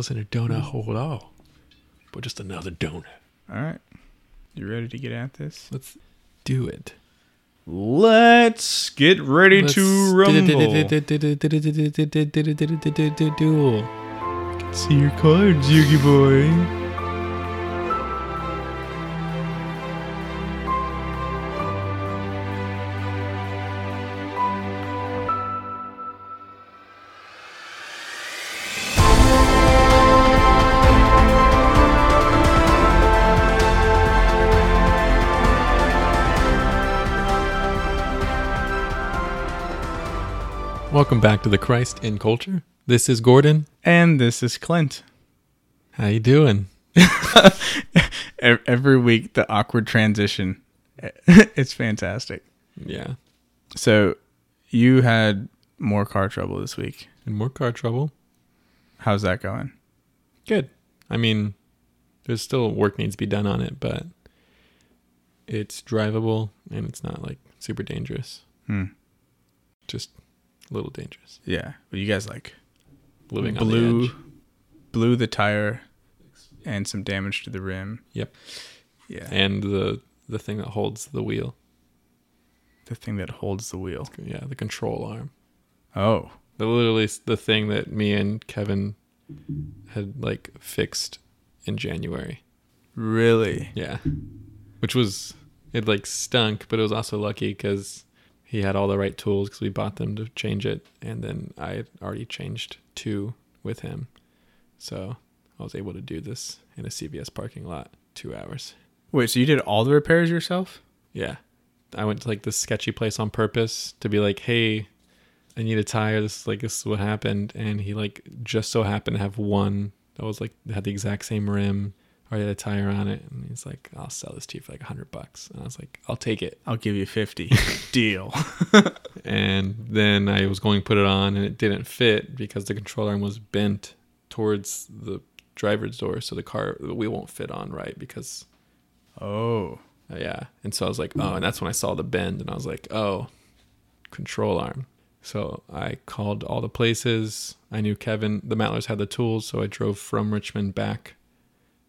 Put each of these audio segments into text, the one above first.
wasn't a donut hmm. hole at all, but just another donut. All right. You ready to get at this? Let's do it. Let's get ready to rumble. Duel. See your cards, Yugi boy. Welcome back to the Christ in Culture. This is Gordon. And this is Clint. How you doing? Every week, the awkward transition. It's fantastic. Yeah. So, you had more car trouble this week. In more car trouble. How's that going? Good. I mean, there's still work needs to be done on it, but it's drivable and it's not like super dangerous. Hmm. Just a little dangerous. Yeah. Well, you guys like Living on the blew blew the tire and some damage to the rim. Yep. Yeah. And the the thing that holds the wheel. the thing that holds the wheel. Yeah, the control arm. Oh. The literally the thing that me and Kevin had like fixed in January. Really? Yeah. Which was it like stunk, but it was also lucky because he had all the right tools because we bought them to change it, and then I had already changed two with him, so I was able to do this in a CVS parking lot two hours. Wait, so you did all the repairs yourself? Yeah, I went to like this sketchy place on purpose to be like, hey. I need a tire. This is like this is what happened, and he like just so happened to have one that was like had the exact same rim, or had a tire on it, and he's like, "I'll sell this to you for like a hundred bucks," and I was like, "I'll take it." I'll give you 50. Deal. and then I was going to put it on and it didn't fit because the control arm was bent towards the driver's door so the car the wheel won't fit on right because Oh. uh, yeah and so I was like oh and that's when I saw the bend and I was like oh control arm so I called all the places I knew Kevin the Matlers had the tools so I drove from Richmond back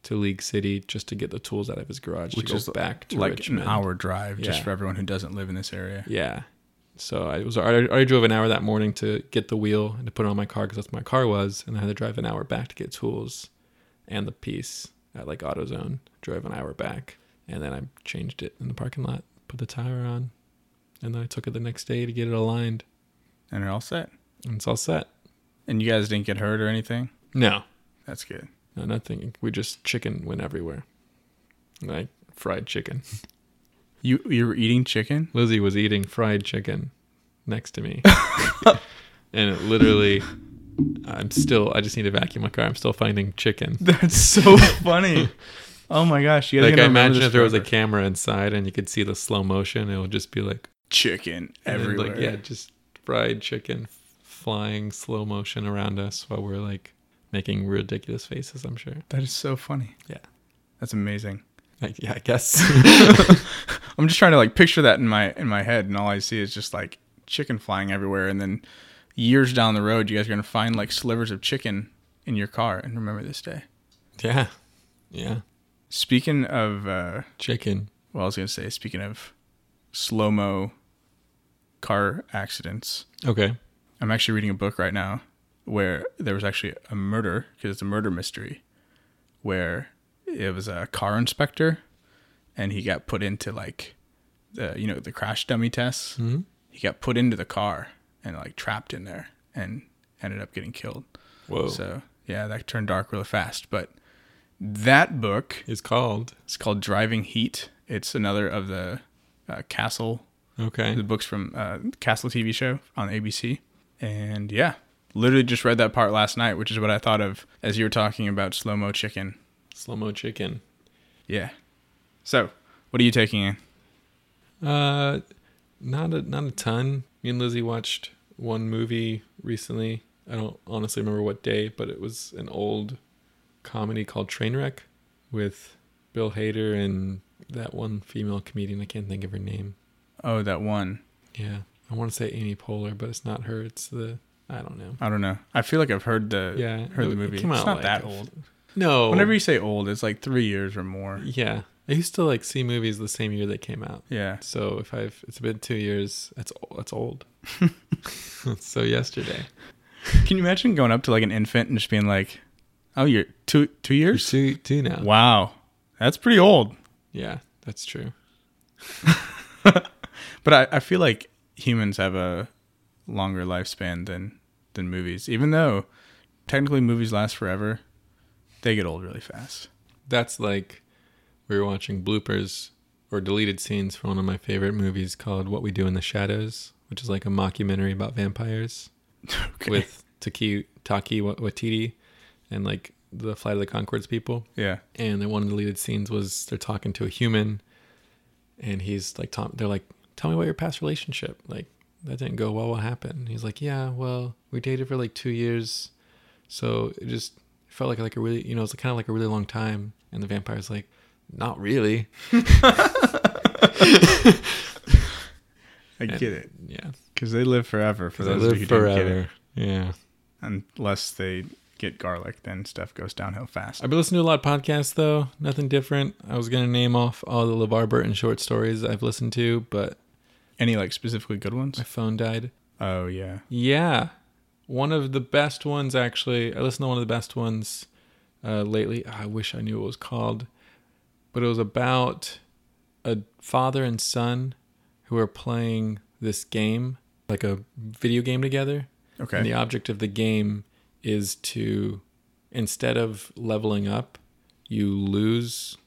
to League City just to get the tools out of his garage Which to go is back to like Richmond an hour drive just Yeah. for everyone who doesn't live in this area. Yeah. So I was I already drove an hour that morning to get the wheel and to put it on my car because that's what my car was, and I had to drive an hour back to get tools and the piece at like AutoZone. Drove an hour back, and then I changed it in the parking lot, put the tire on, and then I took it the next day to get it aligned, And they're all set. and it's all set. And you guys didn't get hurt or anything? No, That's good. No, nothing. We just chicken went everywhere, like fried chicken. You you were eating chicken? Lizzie was eating fried chicken next to me. and it literally I'm still I just need to vacuum my car. I'm still finding chicken. That's so funny. Oh my gosh. You Like I imagine if there was a camera inside and you could see the slow motion, it would just be like chicken everywhere. Like, yeah, just fried chicken flying slow motion around us while we're like making ridiculous faces, I'm sure. That is so funny. Yeah. That's amazing. Like, yeah, I guess. I'm just trying to like picture that in my in my head, and all I see is just like chicken flying everywhere. And then years down the road, you guys are gonna find like slivers of chicken in your car and remember this day. yeah. Yeah. Speaking of, uh, Chicken. well, I was gonna say, speaking of slow mo car accidents, Okay. I'm actually reading a book right now where there was actually a murder because it's a murder mystery where it was a car inspector and he got put into like the you know the crash dummy tests. Mhm. He got put into the car and like trapped in there and ended up getting killed. Whoa. So yeah, that turned dark really fast. But that book It's called. is called Driving Heat. It's another of the uh, Castle Okay. the books from uh, Castle TV show on ABC. And yeah, literally just read that part last night, which is what I thought of as you were talking about slow mo chicken. Slow mo chicken. Yeah. So, what are you taking in? Uh, not a not a ton. Me and Lizzie watched one movie recently. I don't honestly remember what day, but it was an old comedy called Trainwreck with Bill Hader and that one female comedian. I can't think of her name. Oh, that one. Yeah, I want to say Amy Poehler, but it's not her. It's the I don't know. I don't know. I feel like I've heard the Yeah, heard the it movie. came it's not like that old. No. Whenever you say old, it's like three years or more. Yeah, I used to like see movies the same year they came out. Yeah. So if I've it's been two years, that's that's old. so yesterday. Can you imagine going up to like an infant and just being like, "Oh, you're two two You're years? two two now. Wow, that's pretty old." Yeah, that's true. But I, I feel like humans have a longer lifespan than than movies, even though technically movies last forever. They get old really fast. That's like we were watching bloopers or deleted scenes from one of my favorite movies called What We Do in the Shadows, which is like a mockumentary about vampires Okay. with Taki Taki Waititi and like the Flight of the Conchords people. yeah, and then one of the deleted scenes was they're talking to a human and he's like Tom they're like tell me about your past relationship like that didn't go well what happened he's like yeah well we dated for like two years so it just felt like like a really you know it's kind of like a really long time and the vampire's like not really. I get it. yeah. Because they live forever. For those live who didn't get it, forever. Yeah. Unless they get garlic, then stuff goes downhill fast. i've been listening to a lot of podcasts though. Nothing different. I was gonna name off all the levar burton short stories i've listened to but Any like specifically good ones? my phone died. Oh yeah, Yeah. One of the best ones, actually. I listened to one of the best ones uh, lately. I wish I knew what it was called. But it was about a father and son who are playing this game, like a video game together. okay. And the object of the game is to, instead of leveling up, you lose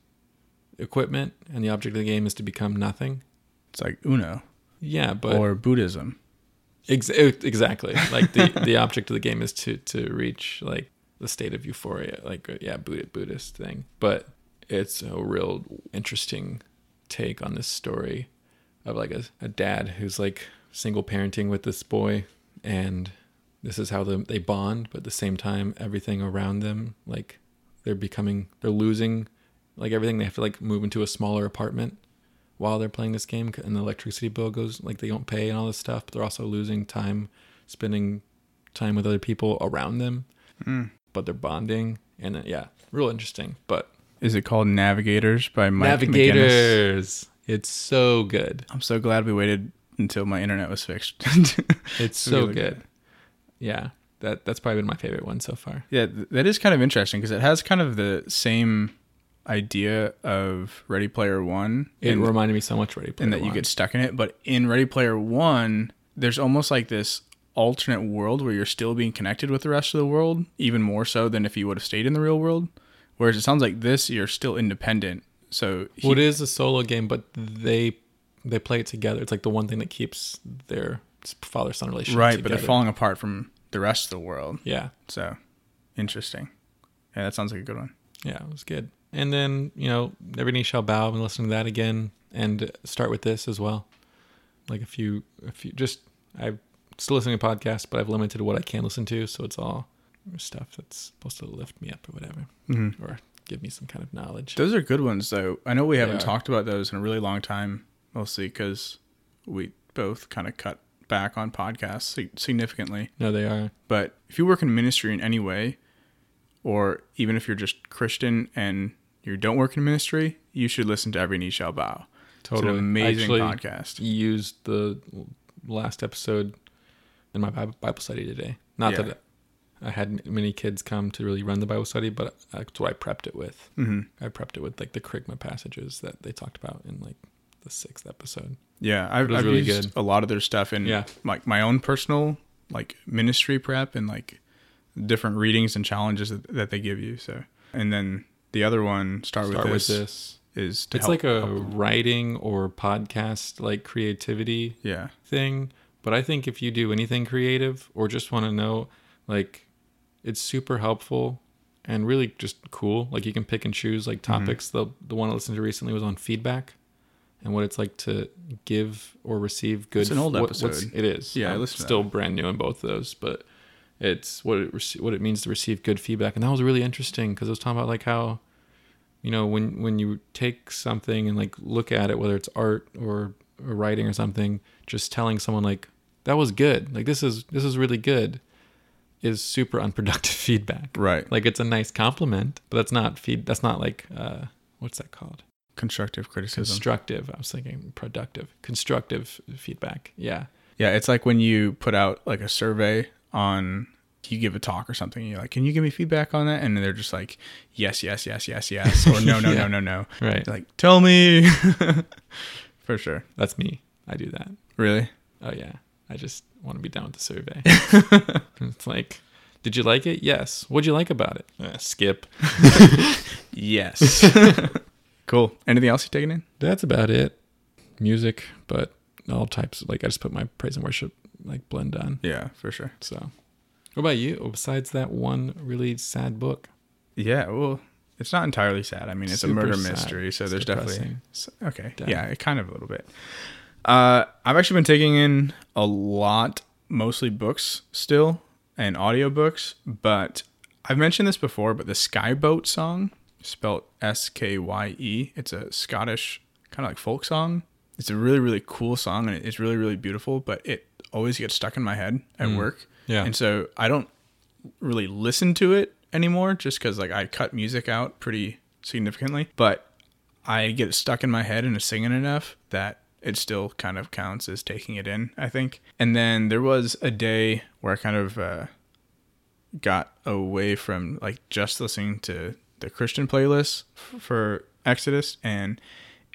equipment. And the object of the game is to become nothing. It's like Uno Yeah, but. or Buddhism. Ex- exactly. Like the the object of the game is to to reach like the state of euphoria, like uh, yeah, Buddhist Buddhist thing. But it's a real interesting take on this story of like a, a dad who's like single parenting with this boy, and this is how the, they bond. But at the same time, everything around them, like they're becoming, they're losing, like everything. They have to like move into a smaller apartment while they're playing this game and the electricity bill goes like they don't pay and all this stuff but they're also losing time spending time with other people around them Mm. but they're bonding and then, yeah real interesting but Is it called Navigators by Mike Meginnis? navigators it's so good I'm so glad we waited until my internet was fixed. it's So good good. yeah that that's probably been my favorite one so far yeah, th- that is kind of interesting because it has kind of the same idea of Ready Player One. it in- reminded me so much Ready Player and that you get stuck in it. But in Ready Player One, there's almost like this alternate world where you're still being connected with the rest of the world, even more so than if you would have stayed in the real world. Whereas it sounds like this, you're still independent. So he, well, it is a solo game but they they play it together it's like the one thing that keeps their father son relationship right, but they're falling apart from the rest of the world. yeah So interesting. Yeah, that sounds like a good one. Yeah, it was good. And then, you know, Every Knee Shall Bow and listen to that again and start with this as well. Like a few, a few, just, I'm still listening to podcasts, but I've limited what I can listen to. So it's all stuff that's supposed to lift me up or whatever, Mm-hmm. or give me some kind of knowledge. Those are good ones, though. I know we haven't talked about those in a really long time, mostly because we both kind of cut back on podcasts significantly. No, they are. But if you work in ministry in any way, or even if you're just Christian and you don't work in ministry, you should listen to Every Knee Shall Bow. Totally. It's an amazing podcast. used the last episode in my Bible study today. Not Yeah. that I had many kids come to really run the Bible study, but that's what I prepped it with. hmm I prepped it with like the Kerygma passages that they talked about in like the sixth episode. Yeah, I've, I've really used good. a lot of their stuff in Yeah. like my own personal like ministry prep and like different readings and challenges that, that they give you. So, and then the other one, start, Start with, with this, this. is to It's help- like a writing or podcast like creativity yeah, thing. But I think if you do anything creative or just want to know, like, it's super helpful and really just cool. Like you can pick and choose like Mm-hmm. topics. The the one I listened to recently was on feedback and what it's like to give or receive good. It's an old what- episode. It is. Yeah, I listened still brand new in both of those, but it's what it what it means to receive good feedback, and that was really interesting because it was talking about like how, you know, when when you take something and like look at it, whether it's art or, or writing or something, just telling someone like that was good, like this is this is really good, is super unproductive feedback. Right. Like it's a nice compliment, but that's not feed. That's not like uh, what's that called? Constructive criticism. Constructive. I was thinking productive. Constructive feedback. Yeah. yeah, it's like when you put out like a survey on you give a talk or something, you're like, Can you give me feedback on that? And they're just like, Yes, yes, yes, yes, yes. Or no, no, Yeah. no, no, no. Right. Like, tell me For sure. That's me. I do that. Really? Oh yeah. I just want to be done with the survey. it's like, did you like it? Yes. What'd you like about it? Uh, skip. Yes. cool. Anything else you're taking in? That's about it. Music, but all types. Like I just put my praise and worship like blend on. Yeah, for sure. So, what about you? Besides that one really sad book, Yeah, well, it's not entirely sad. I mean, it's Super a murder sad. mystery, so It's there's depressing. definitely okay. Damn. Yeah, it kind of a little bit. Uh, I've actually been taking in a lot, mostly books still and audiobooks, but I've mentioned this before, but the Skye Boat song, spelled S K Y E, it's a Scottish kind of like folk song. It's a really really cool song and it's really really beautiful, but it always gets stuck in my head at work. Yeah. And so I don't really listen to it anymore just because like I cut music out pretty significantly. But I get stuck in my head and it's singing enough that it still kind of counts as taking it in, I think. And then there was a day where I kind of uh, got away from like just listening to the Christian playlist for Exodus and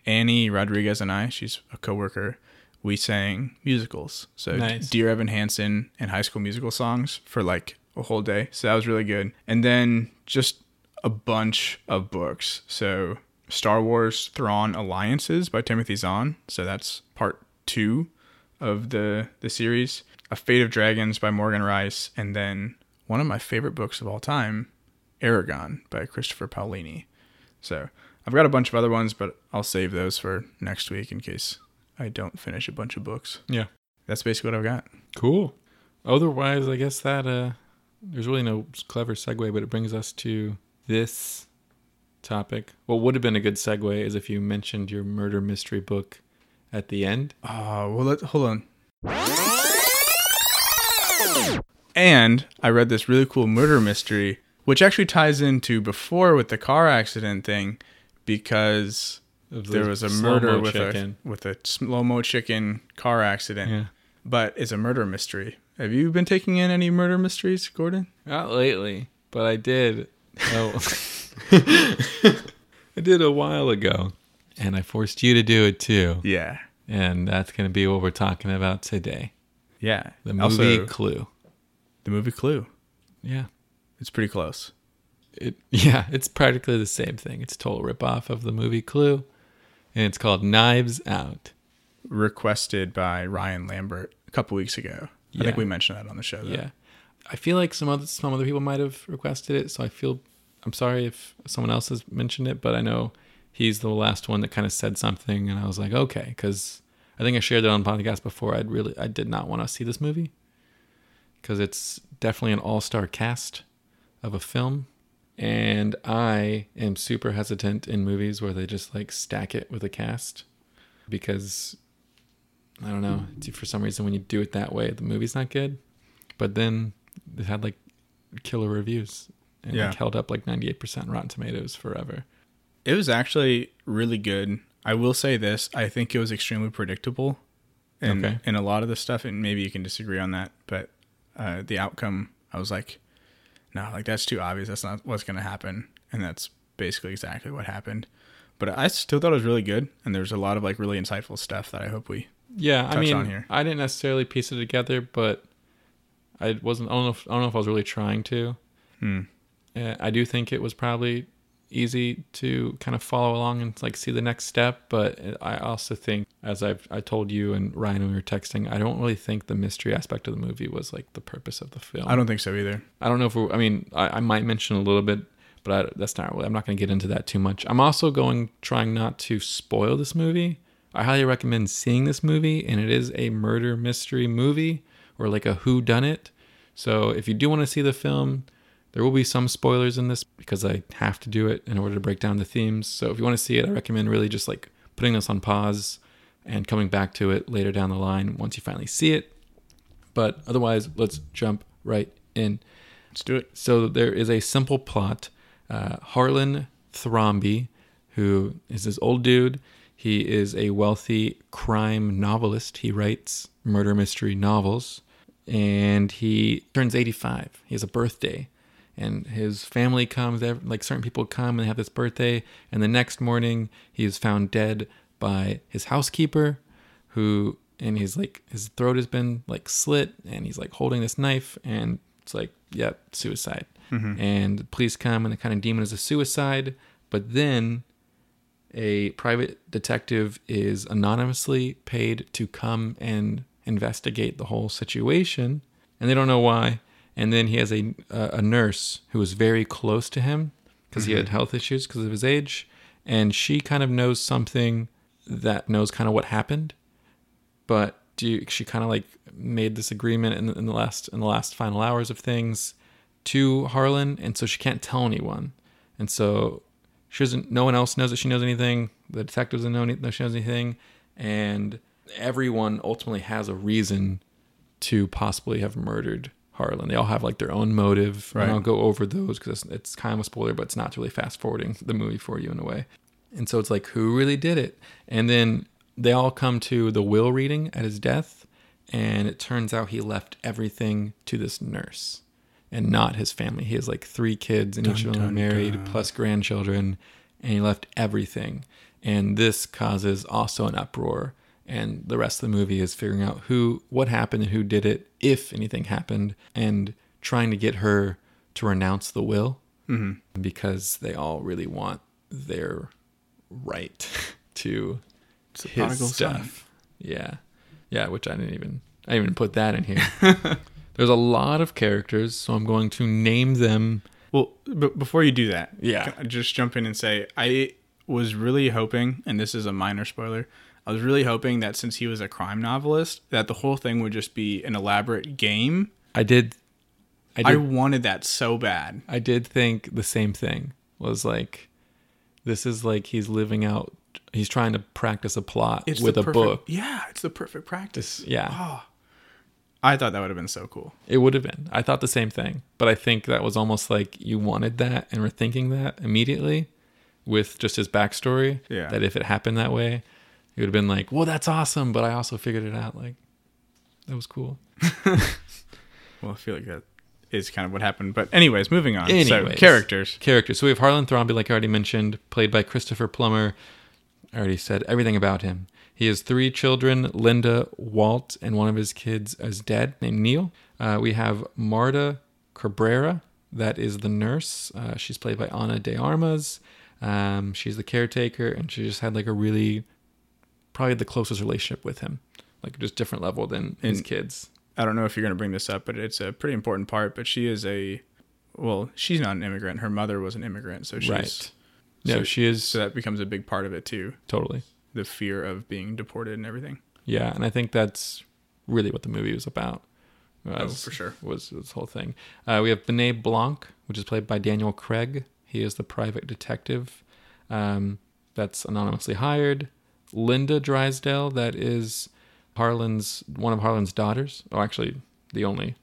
Annie Rodriguez and I, she's a coworker, we sang musicals. So Nice. Dear Evan Hansen and High School Musical songs for like a whole day. So that was really good. And then just a bunch of books. So Star Wars Thrawn Alliances by Timothy Zahn. So that's part two of the the series. A Fate of Dragons by Morgan Rice, and then one of my favorite books of all time, Eragon by Christopher Paolini. So I've got a bunch of other ones, but I'll save those for next week in case I don't finish a bunch of books. yeah, That's basically what I've got. cool. Otherwise, I guess that uh, there's really no clever segue, but it brings us to this topic. What would have been a good segue is if you mentioned your murder mystery book at the end. Oh, well, let, hold on. And I read this really cool murder mystery, which actually ties into before with the car accident thing, because the there was a murder with chicken. a with a slow mo chicken car accident, Yeah. but it's a murder mystery. Have you been taking in any murder mysteries, Gordon? Not lately, but I did. Oh, I did a while ago, and I forced you to do it too. Yeah, And that's going to be what we're talking about today. yeah. The movie Also, Clue. the movie Clue. Yeah. It's pretty close. It yeah, it's practically the same thing. It's a total ripoff of the movie Clue, and it's called Knives Out. Requested by Ryan Lambert a couple weeks ago. I think we mentioned that on the show. Though. Yeah, I feel like some other some other people might have requested it, so I feel I'm sorry if someone else has mentioned it, but I know he's the last one that kind of said something, and I was like, okay, because I think I shared it on podcast before. I'd really I did not want to see this movie because it's definitely an all star cast of a film. And I am super hesitant in movies where they just like stack it with a cast because I don't know. For some reason, when you do it that way, the movie's not good. But then it had like killer reviews and Yeah. like held up like 98% Rotten Tomatoes forever. It was actually really good. I will say this: I think it was extremely predictable, and Okay. in a lot of the stuff, and maybe you can disagree on that, but uh, the outcome, I was like, no, like that's too obvious. That's not what's going to happen, and that's basically exactly what happened. But I still thought it was really good, and there's a lot of like really insightful stuff that I hope we. Yeah, I mean, on here. I didn't necessarily piece it together, but I wasn't. I don't know. If, I don't know if I was really trying to. Hmm. Uh, I do think it was probably easy to kind of follow along and like see the next step, but I also think, as I've I told you and Ryan when we were texting, I don't really think the mystery aspect of the movie was like the purpose of the film. I don't think so either. I don't know if we're, I mean, I, I might mention a little bit, but I, that's not really, I'm not going to get into that too much. I'm also going, trying not to spoil this movie. I highly recommend seeing this movie, and it is a murder mystery movie or like a who done it. So if you do want to see the film, there will be some spoilers in this because I have to do it in order to break down the themes. So if you want to see it, I recommend really just like putting this on pause and coming back to it later down the line once you finally see it. But otherwise, let's jump right in. Let's do it. So there is a simple plot. Uh, Harlan Thrombey, who is this old dude, he is a wealthy crime novelist. He writes murder mystery novels, and he turns 85. He has a birthday, and his family comes. Like certain people come and they have this birthday, and the next morning he is found dead by his housekeeper, who and he's like his throat has been like slit, and he's like holding this knife, and it's like, yep, suicide. Mm-hmm. And the police come and they kind of deem it as a suicide, but then a private detective is anonymously paid to come and investigate the whole situation, and they don't know why. And then he has a a, nurse who is very close to him because he had mm-hmm. health issues because of his age, and she kind of knows something that knows kind of what happened, but do you, she kind of like made this agreement in, in the last in the last final hours of things to Harlan, and so she can't tell anyone, and so she doesn't. No one else knows that she knows anything. The detective doesn't know, any, know she knows anything, and everyone ultimately has a reason to possibly have murdered Harlan. They all have like their own motive, Right. and I'll go over those because it's, it's kind of a spoiler, but it's not really fast forwarding the movie for you in a way. And so it's like, who really did it? And then they all come to the will reading at his death, and it turns out he left everything to this nurse and not his family. He has like three kids, and each of them are married, dun. plus grandchildren, and he left everything. And this causes also an uproar. And the rest of the movie is figuring out who, what happened, and who did it, if anything happened, and trying to get her to renounce the will Mm-hmm. because they all really want their right to It's his stuff. Yeah, yeah. Which I didn't even I didn't even put that in here. There's a lot of characters, so I'm going to name them. Well, b- before you do that, Yeah. just jump in and say I was really hoping, and this is a minor spoiler. I was really hoping that since he was a crime novelist, that the whole thing would just be an elaborate game. I did, I I, wanted that so bad. I did think the same thing. Was like, this is like he's living out. He's trying to practice a plot It's with the a book. Yeah, it's the perfect practice. Yeah, Oh, I thought that would have been so cool. it would have been. I thought the same thing, but I think that was almost like you wanted that and were thinking that immediately with just his backstory. Yeah. That if it happened that way, it would have been like, well, that's awesome, but I also figured it out. Like, that was cool. Well, I feel like that is kind of what happened. But anyways, moving on. So Anyways. characters. Characters. So we have Harlan Thrombey, like I already mentioned, played by Christopher Plummer. I already said everything about him. He has three children Linda, Walt, and one of his kids is dead, named Neil. Uh, we have Marta Cabrera, that is the nurse. Uh, she's played by Ana de Armas. Um, she's the caretaker, and she just had like a really, probably the closest relationship with him, like just different level than his And- kids. I don't know if you're going to bring this up, but it's a pretty important part. But she is a, well, she's not an immigrant. Her mother was an immigrant, so she's Right. No, so- she is so that becomes a big part of it too. totally. The fear of being deported and everything. Yeah, and I think that's really what the movie was about. Oh, for sure. Was this whole thing. Uh, we have Benoit Blanc, which is played by Daniel Craig. He is the private detective um, that's anonymously hired. Linda Drysdale, that is Harlan's one of Harlan's daughters. Oh, actually, the only.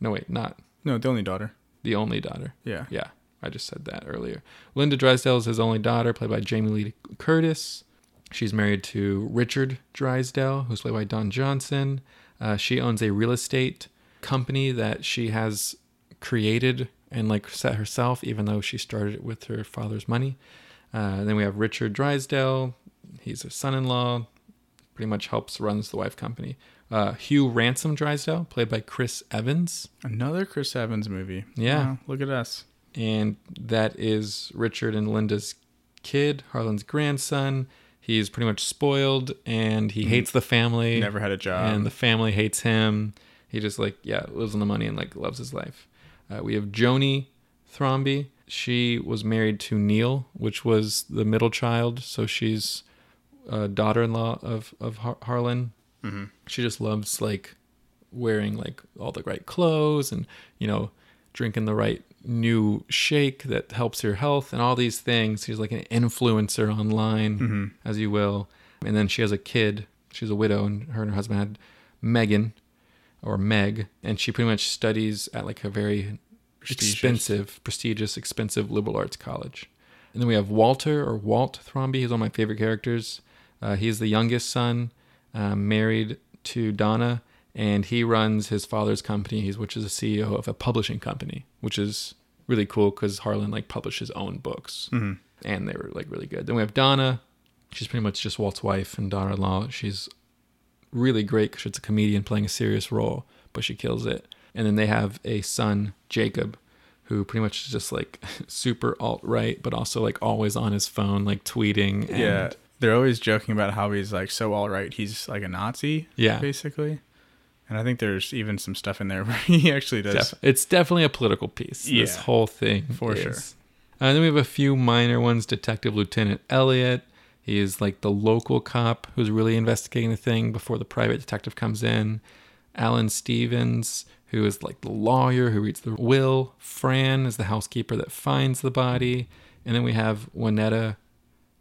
No, wait, not No, the only daughter. the only daughter. Yeah. Yeah, I just said that earlier. Linda Drysdale is his only daughter, played by Jamie Lee Curtis. She's married to Richard Drysdale, who's played by Don Johnson. Uh, she owns a real estate company that she has created and like set herself, even though she started it with her father's money. Uh, then we have Richard Drysdale. He's a son-in-law. Pretty much helps runs the wife company. Uh, Hugh Ransom Drysdale, played by Chris Evans. Another Chris Evans movie. Yeah. Wow, look at us. and that is Richard and Linda's kid, Harlan's grandson. He's pretty much spoiled and he hates the family. Never had a job. and the family hates him. He just like yeah lives on the money and like loves his life. Uh, we have Joni Thrombey. She was married to Neil, which was the middle child. So she's a daughter-in-law of of Har- Harlan. hmm She just loves like wearing like all the right clothes and you know drinking the right new shake that helps your health and all these things. She's like an influencer online, hmm as you will. And then she has a kid. She's a widow, and her and her husband had Megan or Meg, and she pretty much studies at like a very Prestigious. expensive, prestigious, expensive liberal arts college. And then we have Walter or Walt Thrombey. He's one of my favorite characters. Uh, he's the youngest son, uh, married to Donna, and he runs his father's company, he's, which is a CEO of a publishing company, which is really cool because Harlan like published his own books, Mhm. and they were like really good. Then we have Donna. She's pretty much just Walt's wife and daughter-in-law. She's really great because it's a comedian playing a serious role, but she kills it. And then they have a son, Jacob, who pretty much is just like super alt right, but also like always on his phone, like tweeting. And yeah, they're always joking about how he's like so all right. He's like a Nazi, yeah, basically. And I think there's even some stuff in there where he actually does. def- it's definitely a political piece. This whole thing, for is. sure. And then we have a few minor ones. Detective Lieutenant Elliot. He is like the local cop who's really investigating the thing before the private detective comes in. Alan Stevens, who is like the lawyer who reads the will. Fran is the housekeeper that finds the body. And then we have Wanetta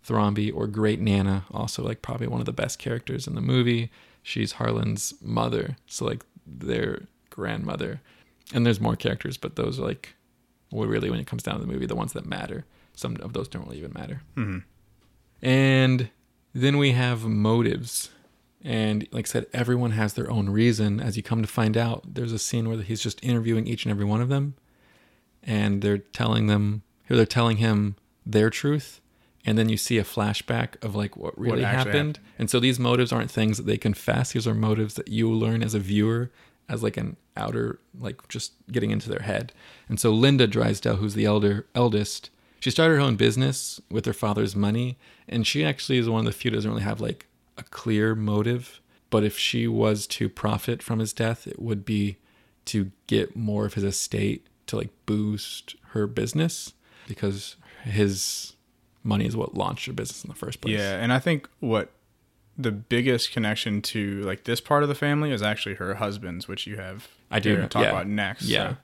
Thrombey or Great Nana, also like probably one of the best characters in the movie. She's Harlan's mother, so like their grandmother. And there's more characters, but those are like, well, really, when it comes down to the movie, the ones that matter. Some of those don't really even matter. Mhm. And then we have motives. And like I said, everyone has their own reason. As you come to find out, there's a scene where he's just interviewing each and every one of them. And they're telling them, they're telling him their truth. And then you see a flashback of like what really actually happened. And so these motives aren't things that they confess. These are motives that you learn as a viewer as like an outer, like just getting into their head. And so Linda Drysdale, who's the elder eldest, she started her own business with her father's money, and she actually is one of the few that doesn't really have like a clear motive. But if she was to profit from his death, it would be to get more of his estate to like boost her business because his money is what launched your business in the first place. Yeah, and I think what the biggest connection to like this part of the family is actually her husband's, which you have I do talk yeah. about next. Yeah. so.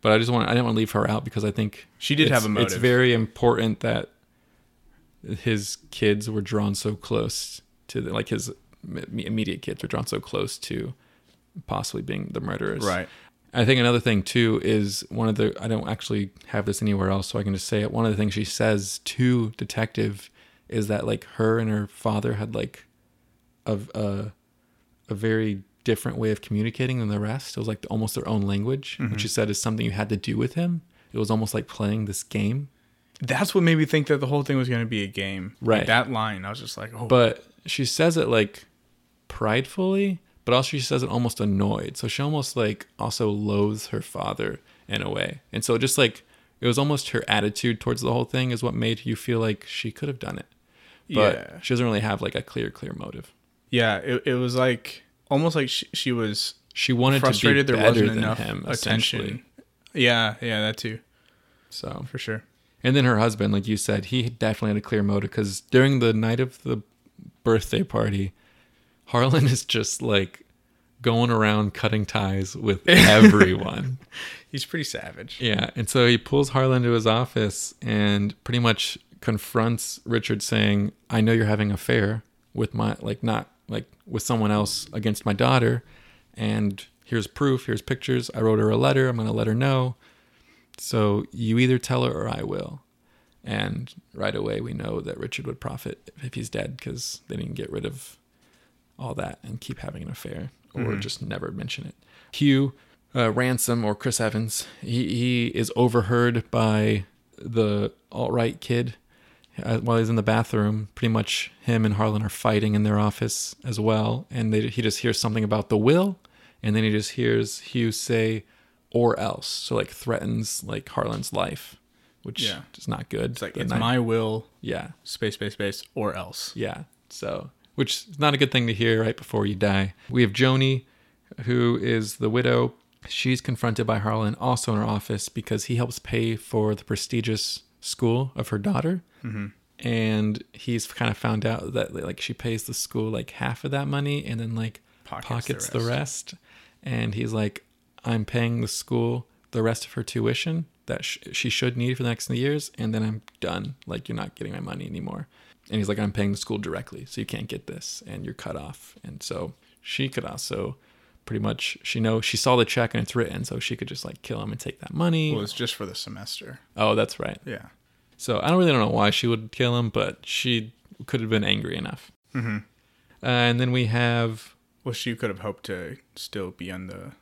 But I just want I didn't want to leave her out because I think She did have a motive. It's very important that his kids were drawn so close to the, like his immediate kids were drawn so close to possibly being the murderers. right. I think another thing too is one of the I don't actually have this anywhere else, so I can just say it. One of the things she says to detective is that like her and her father had like a a, a very different way of communicating than the rest. It was like almost their own language, which mm-hmm. she said is something you had to do with him. It was almost like playing this game. That's what made me think that the whole thing was going to be a game. Like, Right. that line, I was just like, oh, But she says it like pridefully, but also she says it almost annoyed. So she almost like also loathes her father in a way. And so just like it was almost her attitude towards the whole thing is what made you feel like she could have done it. But yeah, she doesn't really have like a clear, clear motive. yeah. It, it was like almost like she, she was She wanted frustrated to be there better wasn't than enough him, attention. Yeah, yeah, that too, So for sure. And then her husband, like you said, he definitely had a clear motive because during the night of the birthday party, Harlan is just like going around cutting ties with everyone. He's pretty savage. yeah. And so he pulls Harlan to his office and pretty much confronts Richard saying, I know you're having an affair with my, like, not like with someone else against my daughter. And here's proof, here's pictures. I wrote her a letter. I'm going to let her know. So you either tell her or I will. And right away, we know that Richard would profit if he's dead because they didn't get rid of all that and keep having an affair or Mhm. just never mention it. Hugh uh, Ransom or Chris Evans, he, he is overheard by the alt right kid uh, while he's in the bathroom. Pretty much him and Harlan are fighting in their office as well. And they, he just hears something about the will. And then he just hears Hugh say, or else. So like threatens like Harlan's life, which Yeah. is not good. It's like it's night- my will, yeah, space, space, space, or else. yeah. So, which is not a good thing to hear right before you die. We have Joni, who is the widow. She's confronted by Harlan also in her office because he helps pay for the prestigious school of her daughter. hmm And he's kind of found out that like she pays the school like half of that money and then like Pockets, pockets the rest. And he's like, I'm paying the school the rest of her tuition that sh- she should need for the next few years, and then I'm done. Like, you're not getting my money anymore. And he's like, I'm paying the school directly, so you can't get this, and you're cut off. And so she could also pretty much she know she saw the check and it's written, so she could just like kill him and take that money. Well, it's just for the semester. oh, that's right. Yeah. So I don't really don't know why she would kill him, but she could have been angry enough. Mm-hmm. Uh, and then we have Well, she could have hoped to still be on the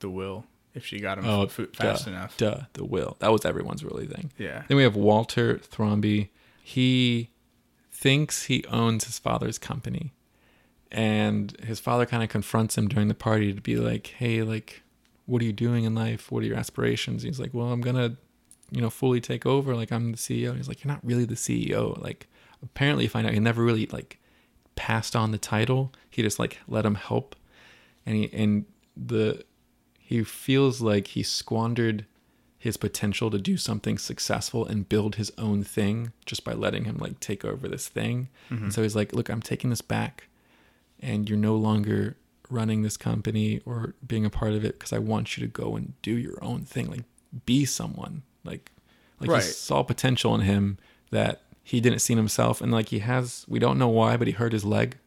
the will if she got him Oh, fast duh, enough. duh the will. That was everyone's really thing. Yeah. Then we have Walter Thromby. He thinks he owns his father's company. And his father kind of confronts him during the party to be like, hey, like, what are you doing in life? What are your aspirations? He's like, well, I'm going to, you know, fully take over. Like, I'm the CEO. He's like, you're not really the CEO. Like, apparently, you find out he never really, like, passed on the title. He just, like, let him help. And he, and the, he feels like he squandered his potential to do something successful and build his own thing just by letting him like take over this thing. And mm-hmm. so he's like, "Look, I'm taking this back and you're no longer running this company or being a part of it because I want you to go and do your own thing, like be someone." Like like Right. he saw potential in him that he didn't see in himself and like he has we don't know why, but he hurt his leg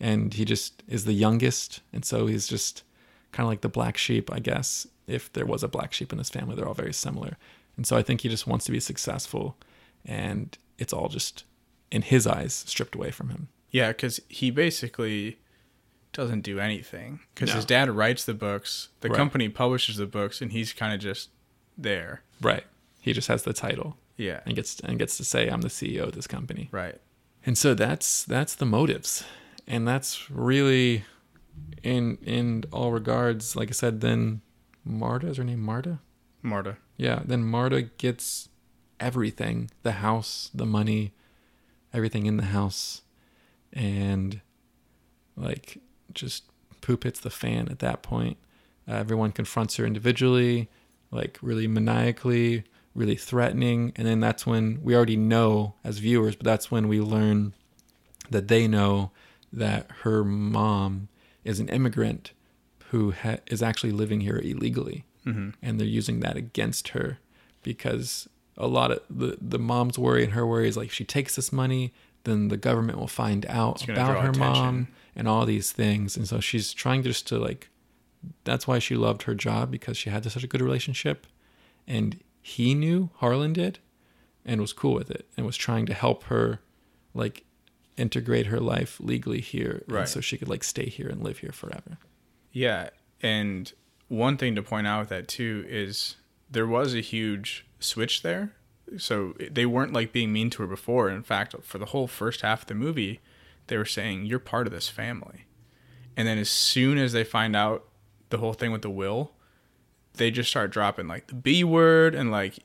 and he just is the youngest and so he's just kind of like the black sheep i guess if there was a black sheep in his family they're all very similar and so i think he just wants to be successful and it's all just in his eyes stripped away from him Yeah, because he basically doesn't do anything. Because No. his dad writes the books, the Right. company publishes the books, and he's kind of just there. right he just has the title Yeah. and gets and gets to say i'm the ceo of this company Right. and so that's that's the motives and that's really in in all regards like i said then marta is her name marta Marta. Yeah, then Marta gets everything the house, the money, everything in the house. And like just poop hits the fan at that point. Uh, everyone confronts her individually, like really maniacally, really threatening. And then that's when we already know as viewers, but that's when we learn that they know that her mom is an immigrant who ha- is actually living here illegally. Mm-hmm. and they're using that against her because a lot of the the mom's worry and her worry is like if she takes this money then the government will find out about her mom and all these things. And so she's trying just to like that's why she loved her job because she had such a good relationship. And he knew harlan did and was cool with it and was trying to help her like integrate her life legally here. And Right. so she could like stay here and live here forever Yeah, and one thing to point out with that too is there was a huge switch there. So they weren't like being mean to her before. In fact, for the whole first half of the movie, they were saying you're part of this family. And then as soon as they find out the whole thing with the will, they just start dropping like the B word and like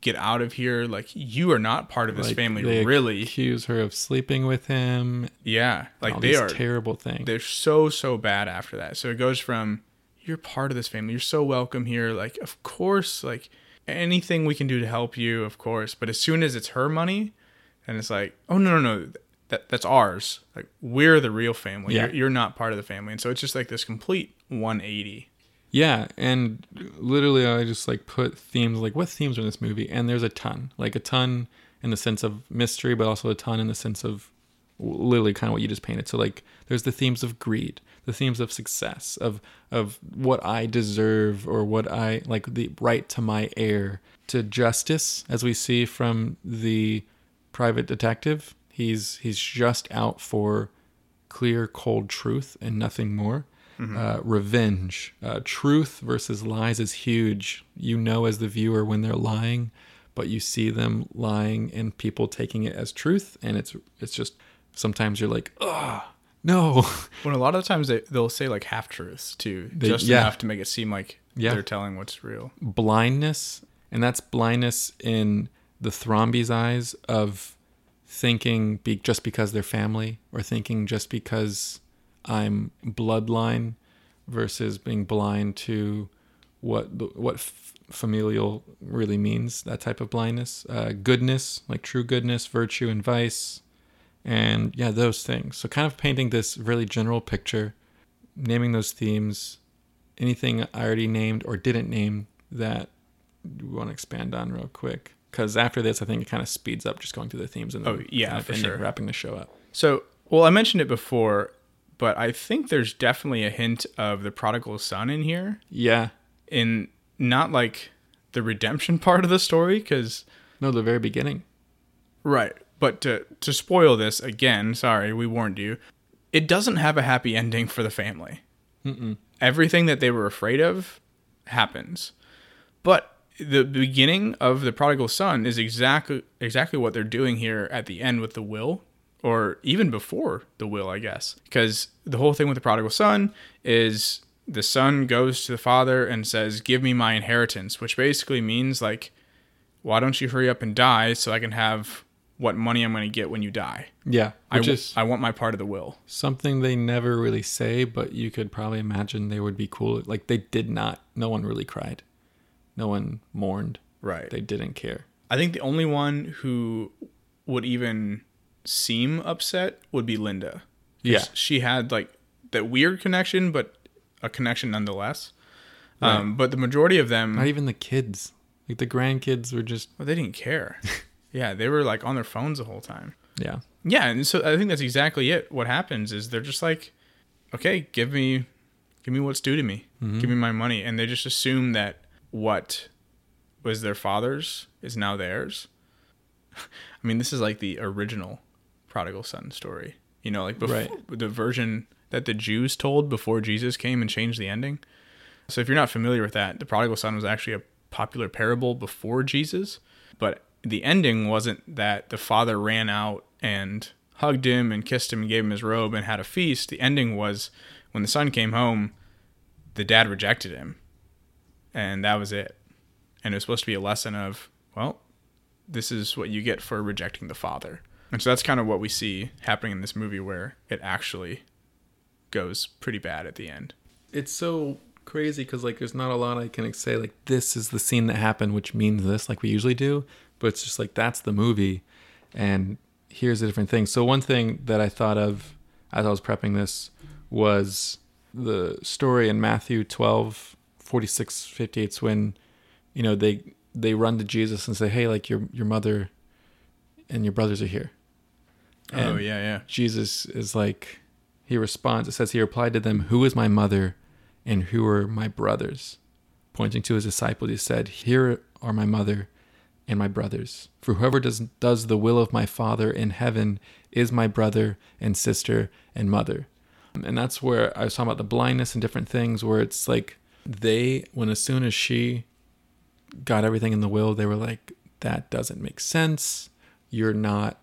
get out of here. Like you are not part of this Like, family, they really. accuse her of sleeping with him. Yeah, like they are terrible things. they're so so bad after that. So it goes from you're part of this family. You're so welcome here. Like of course like anything we can do to help you of course. But as soon as it's her money and it's like oh no no no. That that's ours. Like we're the real family. Yeah. you're, you're not part of the family. And so it's just like this complete 180 Yeah, and literally, I just like put themes like what themes are in this movie, and there's a ton, like a ton in the sense of mystery, but also a ton in the sense of literally kind of what you just painted. So like, there's the themes of greed, the themes of success, of of what I deserve or what I like the right to my heir, to justice, as we see from the private detective. He's he's just out for clear, cold truth and nothing more. Uh, revenge, uh, truth versus lies is huge. You know, as the viewer, when they're lying, but you see them lying and people taking it as truth, and it's it's just sometimes you're like, oh no, when a lot of the times they, they'll say like half truths too They- just yeah. enough to make it seem like Yeah. they're telling what's real blindness, and that's blindness in the Thrombey's eyes of thinking be, just because they're family or thinking just because I'm bloodline versus being blind to what what f- familial really means. That type of blindness, uh, goodness, like true goodness, virtue, and vice, and yeah, those things. So kind of painting this really general picture, naming those themes. Anything I already named or didn't name that we want to expand on real quick because after this, I think it kind of speeds up just going through the themes and Oh, yeah, for sure. wrapping the show up. So, well, I mentioned it before, but I think there's definitely a hint of the prodigal son in here, Yeah. in not like the redemption part of the story, because No, the very beginning. right. But to to spoil this again, sorry, we warned you. It doesn't have a happy ending for the family. Mm-mm. Everything that they were afraid of happens, but the beginning of the prodigal son is exactly exactly what they're doing here at the end with the will or even before the will i guess because the whole thing with the prodigal son is the son goes to the father and says give me my inheritance which basically means like why don't you hurry up and die so i can have what money i'm going to get when you die Yeah. I, is I want my part of the will something they never really say, but you could probably imagine they would be cool. Like they did not. No one really cried. No one mourned. right They didn't care. i think the only one who would even seem upset would be Linda. Yeah. she had like that weird connection, but a connection nonetheless. Um, but the majority of them, Not even the kids. Like the grandkids were just well, they didn't care. yeah, they were like on their phones the whole time. yeah. Yeah, and so I think that's exactly it. What happens is they're just like, okay, give me, give me what's due to me, give me my money, and they just assume that what was their father's is now theirs. I mean, this is like the original prodigal son story. You know, like before Right. the version that the Jews told before Jesus came and changed the ending. So if you're not familiar with that, the prodigal son was actually a popular parable before Jesus, but the ending wasn't that the father ran out and hugged him and kissed him and gave him his robe and had a feast. The ending was when the son came home, the dad rejected him. And that was it. And it was supposed to be a lesson of, well, this is what you get for rejecting the father. And so that's kind of what we see happening in this movie where it actually goes pretty bad at the end. It's so crazy because like there's not a lot I can say like this is the scene that happened, which means this, like we usually do. But it's just like that's the movie, and here's a different thing. So one thing that I thought of as I was prepping this was the story in Matthew 12, 46, 58. It's when you know they they run to Jesus and say, "Hey, like your your mother and your brothers are here." Oh, yeah, yeah. Jesus is like, he responds, it says, he replied to them, Who is my mother and who are my brothers? Pointing to his disciples, he said, Here are my mother and my brothers. For whoever does, does the will of my Father in heaven is my brother and sister and mother. And that's where I was talking about the blindness and different things, where it's like they, when as soon as she got everything in the will, they were like, That doesn't make sense. You're not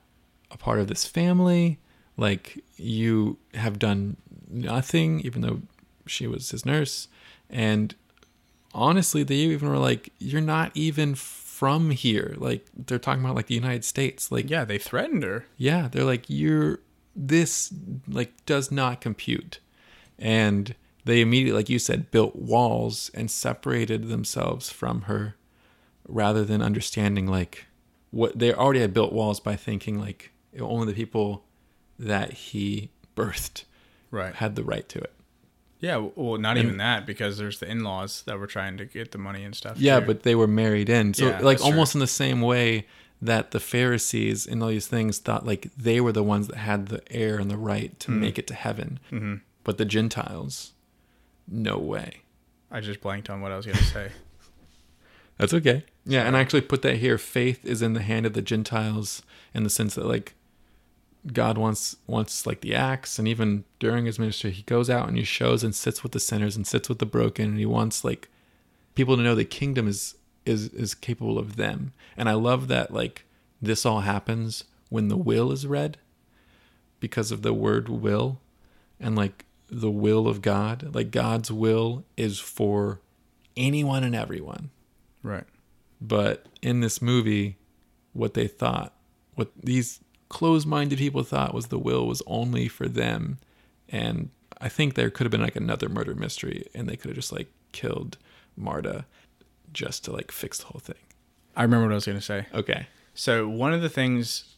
a part of this family. Like you have done nothing, even though she was his nurse. And honestly, they even were like, "You're not even from here." Like they're talking about like the United States. Like Yeah, they threatened her. yeah, they're like, "You're this like does not compute," and they immediately, like you said, built walls and separated themselves from her, rather than understanding like what they already had built walls by thinking like only the people that he birthed Right. had the right to it. Yeah, well, not And- even that because there's the in-laws that were trying to get the money and stuff. Yeah, too. but they were married in. So Yeah, like that's true. almost in the same way that the Pharisees and all these things thought like they were the ones that had the heir and the right to make it to heaven. Mhm. But the Gentiles, no way. I just blanked on what I was going to say. That's okay. Yeah, and I actually put that here. Faith is in the hand of the Gentiles in the sense that like God wants wants like the acts and even during his ministry he goes out and he shows and sits with the sinners and sits with the broken and he wants like people to know the kingdom is is is capable of them. And I love that like this all happens when the will is read because of the word will and like the will of God. Like God's will is for anyone and everyone. right. But in this movie, what they thought, what these closed minded people thought was the will was only for them. And I think there could have been like another murder mystery and they could have just like killed Marta just to like fix the whole thing. I remember what I was going to say. Okay. So one of the things,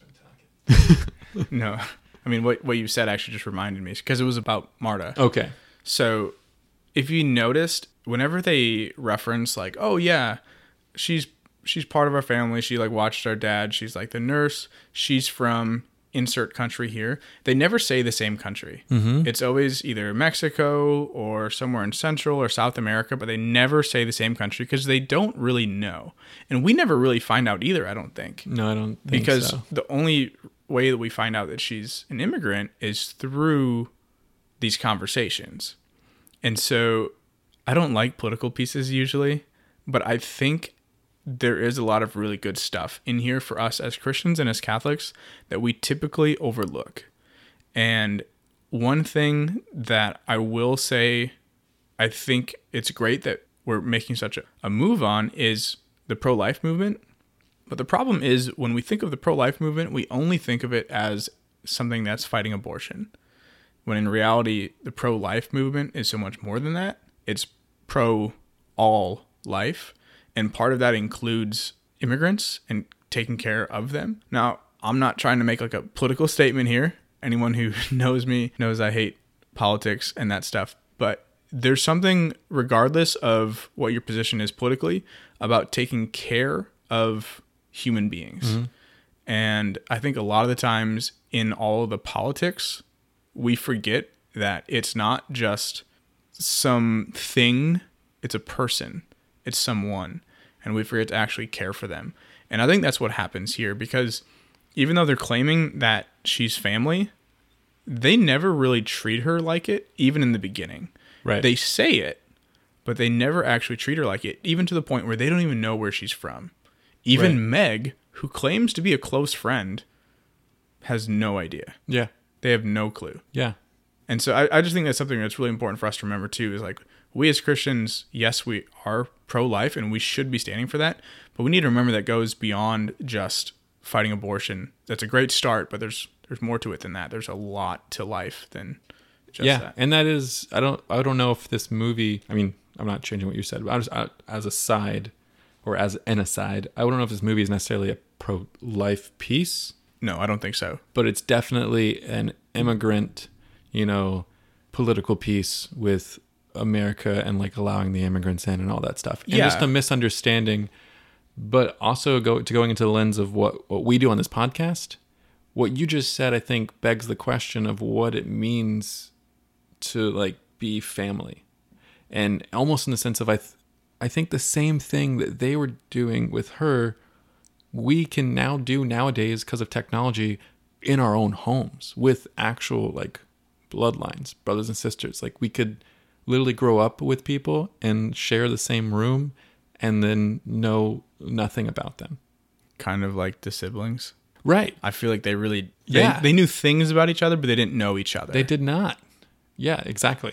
no, I mean what what you said actually just reminded me because it was about Marta. Okay. So if you noticed, whenever they reference like, oh yeah, she's she's part of our family. She like watched our dad. She's like the nurse. She's from insert country here, they never say the same country. Mm-hmm. It's always either Mexico or somewhere in Central or South America, but they never say the same country because they don't really know. And we never really find out either, I don't think. No, I don't think Because so. the only way that we find out that she's an immigrant is through these conversations. And so I don't like political pieces usually, but I think there is a lot of really good stuff in here for us as Christians and as Catholics that we typically overlook. And one thing that I will say, I think it's great that we're making such a, a move on is the pro life movement. But the problem is when we think of the pro life movement, we only think of it as something that's fighting abortion. When in reality, the pro life movement is so much more than that. It's pro all life. And part of that includes immigrants and taking care of them. Now, I'm not trying to make like a political statement here. Anyone who knows me knows I hate politics and that stuff. But there's something, regardless of what your position is politically, about taking care of human beings. Mm-hmm. And I think a lot of the times in all of the politics, we forget that it's not just some thing, it's a person, it's someone, and we forget to actually care for them. And I think that's what happens here because even though they're claiming that she's family, they never really treat her like it, even in the beginning. Right. They say it, but they never actually treat her like it, even to the point where they don't even know where she's from. Even Right. Meg, who claims to be a close friend, has no idea. yeah. They have no clue. Yeah. And so I, I just think that's something that's really important for us to remember too is like we as Christians, yes, we are pro life and we should be standing for that, but we need to remember that goes beyond just fighting abortion. That's a great start, but there's there's more to it than that. There's a lot to life than just yeah, that. and that is I don't I don't know if this movie. I mean, I'm not changing what you said, but I was I, as a side or as an aside. I don't know if this movie is necessarily a pro life piece, No, I don't think so. but it's definitely an immigrant, you know, political piece with America and like allowing the immigrants in and all that stuff. And just a misunderstanding, but also go to going into the lens of what what we do on this podcast. What you just said, I think, begs the question of what it means to like be family, and almost in the sense of I, th- I think the same thing that they were doing with her, we can now do nowadays because of technology in our own homes with actual like bloodlines, brothers and sisters. Like we could literally grow up with people and share the same room and then know nothing about them. Kind of like the siblings. Right. I feel like they really they, Yeah. they knew things about each other, but they didn't know each other. They did not. Yeah, exactly.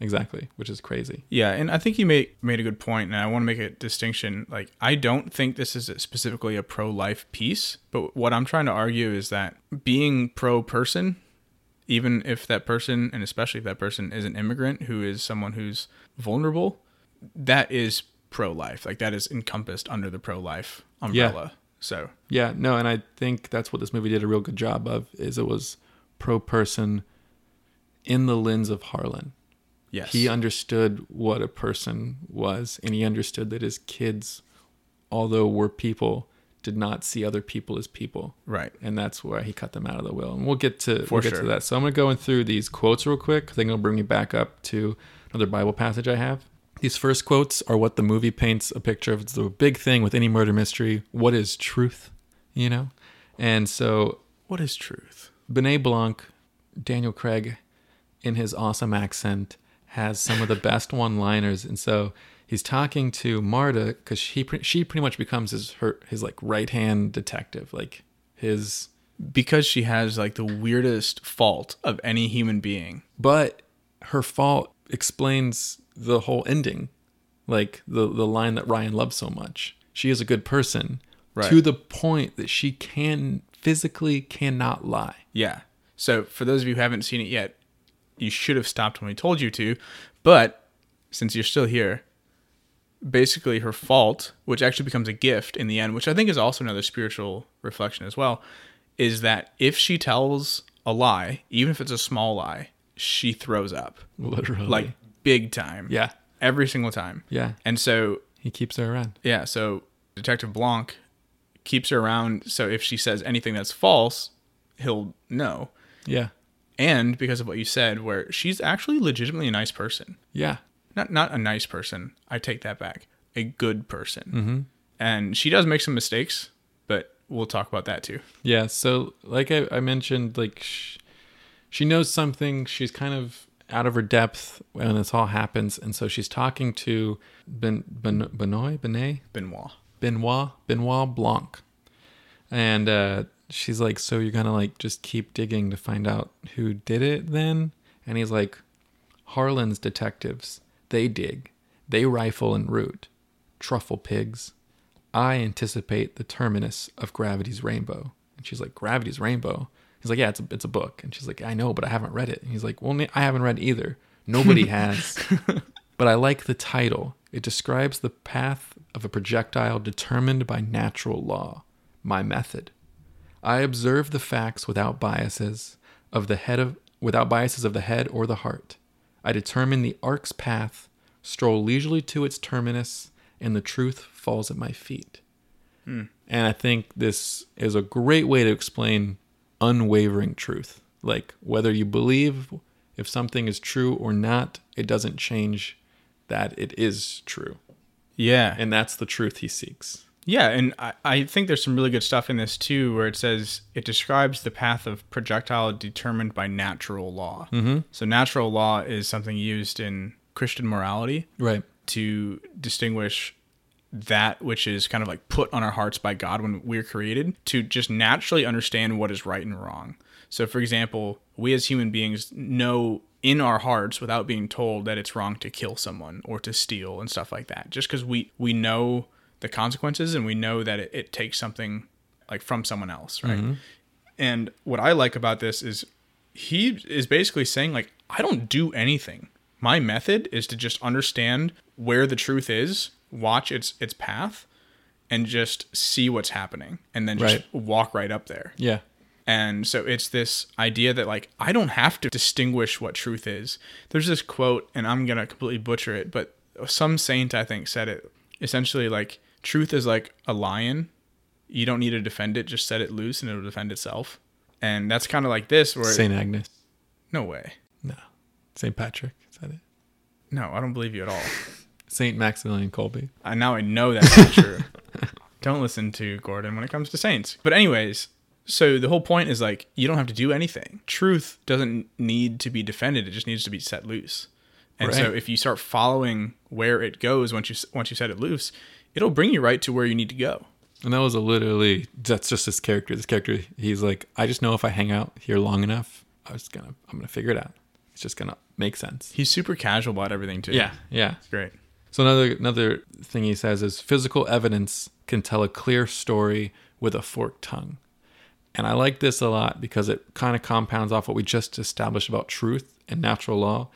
Exactly, which is crazy. Yeah, and I think you made made a good point, and I want to make a distinction. Like, I don't think this is specifically a pro life piece, but what I'm trying to argue is that being pro person, even if that person, and especially if that person is an immigrant who is someone who's vulnerable, that is pro life. Like that is encompassed under the pro life umbrella. Yeah. So Yeah, no, and I think that's what this movie did a real good job of is it was pro person in the lens of Harlan. yes, He understood what a person was and he understood that his kids although were people did not see other people as people. right. And that's why he cut them out of the will. And we'll get to we'll get sure. to that. So I'm gonna go in through these quotes real quick I think gonna bring you back up to another Bible passage I have. These first quotes are what the movie paints a picture of. It's the big thing with any murder mystery. What is truth? You know? And so What is truth? Benet Blanc, Daniel Craig, in his awesome accent, has some of the best one-liners. And so he's talking to Marta because she she pretty much becomes his her his like right hand detective, like his. Because she has like the weirdest fault of any human being. But her fault explains the whole ending, like the the line that Ryan loves so much. She is a good person Right. to the point that she can physically cannot lie. Yeah. So for those of you who haven't seen it yet, you should have stopped when we told you to. But since you're still here, basically her fault, which actually becomes a gift in the end, which I think is also another spiritual reflection as well, is that if she tells a lie, even if it's a small lie, she throws up. Literally, Like big time. yeah, Every single time. yeah. And so He keeps her around. yeah, so Detective Blanc keeps her around. So if she says anything that's false, he'll know. Yeah. And because of what you said, where she's actually legitimately a nice person. Yeah. Not not a nice person. I take that back. A good person. Mm-hmm. And she does make some mistakes, but we'll talk about that too. Yeah. So, like I, I mentioned, like sh- she knows something. She's kind of out of her depth when this all happens, and so she's talking to Ben Ben Benoit Benet Benoit. Benoit Benoit Blanc, and uh, she's like, "So you're gonna like just keep digging to find out who did it then?" And he's like, "Harlan's detectives. They dig, they rifle and root. Truffle pigs. I anticipate the terminus of Gravity's Rainbow." And she's like, "Gravity's Rainbow." He's like, "Yeah, it's a it's a book." And she's like, "I know, but I haven't read it." And he's like, "Well, I haven't read either. Nobody has." but I like the title. It describes the path of a projectile determined by natural law, my method. I observe the facts without biases of the head of without biases of the head or the heart. I determine the arc's path, stroll leisurely to its terminus, and the truth falls at my feet. Hmm. And I think this is a great way to explain unwavering truth. Like whether you believe if something is true or not, it doesn't change that it is true. Yeah. And that's the truth he seeks. Yeah, and I, I think there's some really good stuff in this too, where it says it describes the path of projectile determined by natural law. Mm-hmm. So natural law is something used in Christian morality Right. to distinguish that which is kind of like put on our hearts by God when we're created to just naturally understand what is right and wrong. So, for example, we as human beings know in our hearts without being told that it's wrong to kill someone or to steal and stuff like that, just because we we know the consequences and we know that it, it takes something like from someone else, right? Mm-hmm. And what I like about this is he is basically saying like I don't do anything. My method is to just understand where the truth is, watch its its path, and just see what's happening, and then just Right. walk right up there. Yeah. And so it's this idea that like I don't have to distinguish what truth is. There's this quote, and I'm gonna completely butcher it, but some saint I think said it essentially like truth is like a lion. You don't need to defend it; just set it loose, and it'll defend itself. And that's kind of like this, where Saint Agnes. no way, No. Saint Patrick. Is that it? no, I don't believe you at all. Saint Maximilian Kolbe. Uh, now I know that's not true. don't listen to Gordon when it comes to saints. But anyways, so the whole point is like you don't have to do anything. Truth doesn't need to be defended; it just needs to be set loose. And so if you start following where it goes once you once you set it loose, it'll bring you right to where you need to go. And that was a literally that's just his character. This character, he's like, I just know if I hang out here long enough, I was gonna I'm gonna figure it out. It's just gonna make sense. He's super casual about everything too. Yeah, yeah. it's great. So another another thing he says is physical evidence can tell a clear story with a forked tongue. And I like this a lot because it kind of compounds off what we just established about truth and natural law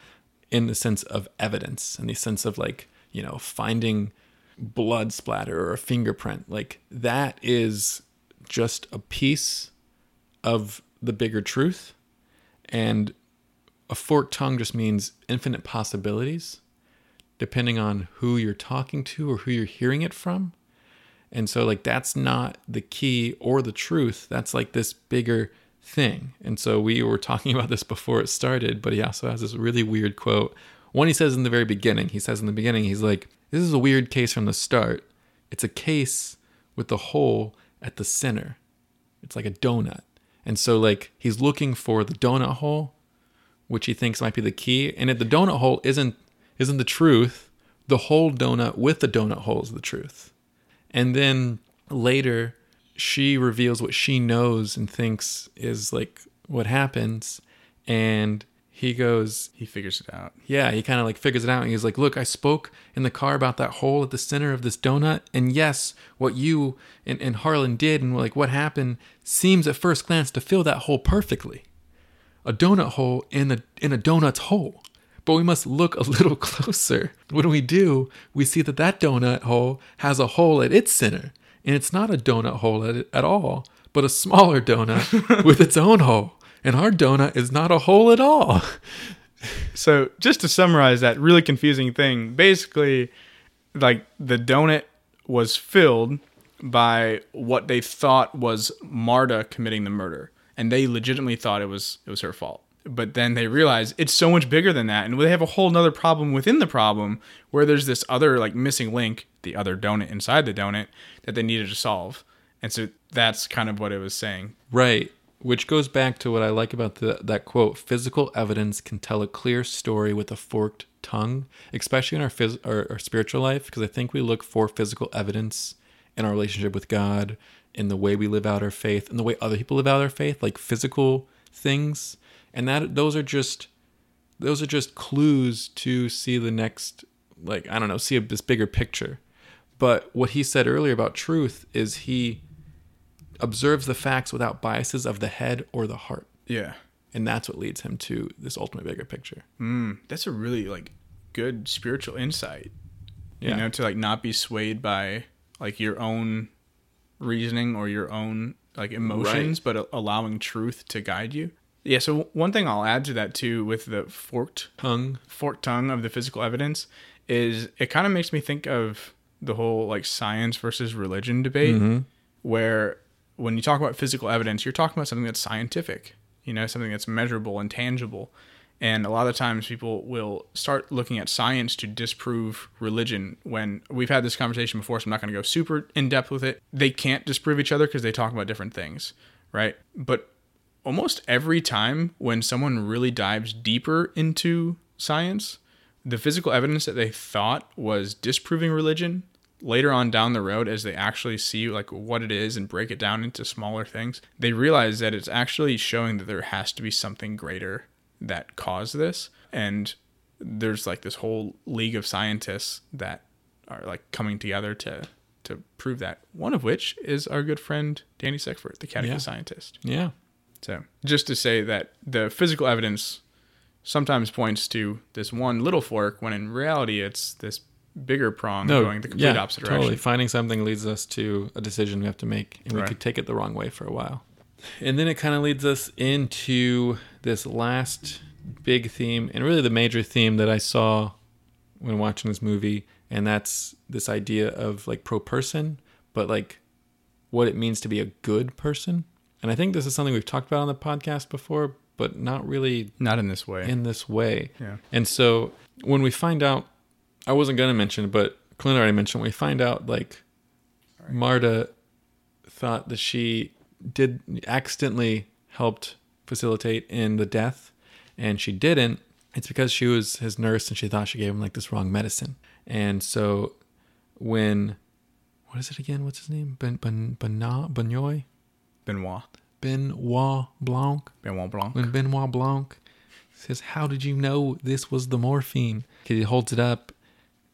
in the sense of evidence, in the sense of like, you know, finding blood splatter or a fingerprint. Like that is just a piece of the bigger truth. And a forked tongue just means infinite possibilities depending on who you're talking to or who you're hearing it from. And so, like, that's not the key or the truth. That's like this bigger thing. And so, we were talking about this before it started, but he also has this really weird quote. One he says in the very beginning, he says in the beginning, he's like, This is a weird case from the start. It's a case with the hole at the center. It's like a donut. And so, like, he's looking for the donut hole, which he thinks might be the key. And if the donut hole isn't isn't the truth, the whole donut with the donut hole is the truth. And then later, she reveals what she knows and thinks is like what happens. And he goes, He figures it out. yeah, he kind of like figures it out. And he's like, look, I spoke in the car about that hole at the center of this donut. And yes, what you and, and Harlan did and like what happened seems at first glance to fill that hole perfectly. A donut hole in a, in a donut's hole. But we must look a little closer. When we do, we see that that donut hole has a hole at its center. And it's not a donut hole at, at all, but a smaller donut with its own hole. And our donut is not a hole at all. So just to summarize that really confusing thing, basically, like the donut was filled by what they thought was Marta committing the murder, and they legitimately thought it was it was her fault. But then they realize it's so much bigger than that, and they have a whole nother problem within the problem where there's this other like missing link, the other donut inside the donut that they needed to solve. And so that's kind of what it was saying. Right. Which goes back to what I like about the, that quote physical evidence can tell a clear story with a forked tongue, especially in our, phys- our, our spiritual life, because I think we look for physical evidence in our relationship with God, in the way we live out our faith, in the way other people live out their faith, like physical things. And that those are just those are just clues to see the next like I don't know, see a, this bigger picture. But what he said earlier about truth is he observes the facts without biases of the head or the heart. Yeah. And that's what leads him to this ultimate bigger picture. Mm, that's a really like good spiritual insight. Yeah. You know, to like not be swayed by like your own reasoning or your own like emotions, but a- allowing truth to guide you. Yeah. So one thing I'll add to that too, with the forked Tongue. forked tongue of the physical evidence, is it kind of makes me think of the whole like science versus religion debate, where when you talk about physical evidence, you're talking about something that's scientific, you know, something that's measurable and tangible. And a lot of times people will start looking at science to disprove religion when we've had this conversation before, so I'm not going to go super in depth with it. They can't disprove each other because they talk about different things, right? But almost every time when someone really dives deeper into science, the physical evidence that they thought was disproving religion later on down the road as they actually see like what it is and break it down into smaller things they realize that it's actually showing that there has to be something greater that caused this and there's like this whole league of scientists that are like coming together to to prove that one of which is our good friend danny seckford the catechist Yeah. scientist Yeah. so just to say that the physical evidence sometimes points to this one little fork when in reality it's this bigger prong going the complete yeah, opposite totally. Finding something leads us to a decision we have to make, and we could take it the wrong way for a while. And then it kind of leads us into this last big theme, and really the major theme that I saw when watching this movie, and that's this idea of like pro person, but like what it means to be a good person. And I think this is something we've talked about on the podcast before, but not really Not in this way. in this way. Yeah. And so when we find out, I wasn't gonna mention, but Clint already mentioned. We find out, like Marta thought that she did accidentally helped facilitate in the death, and she didn't. It's because she was his nurse and she thought she gave him like this wrong medicine. And so when what is it again? What's his name? Ben Ben Benoit Benoit Benoit. Benoit Blanc Benoit Blanc. when Benoit Blanc says, "How did you know this was the morphine?" Because he holds it up,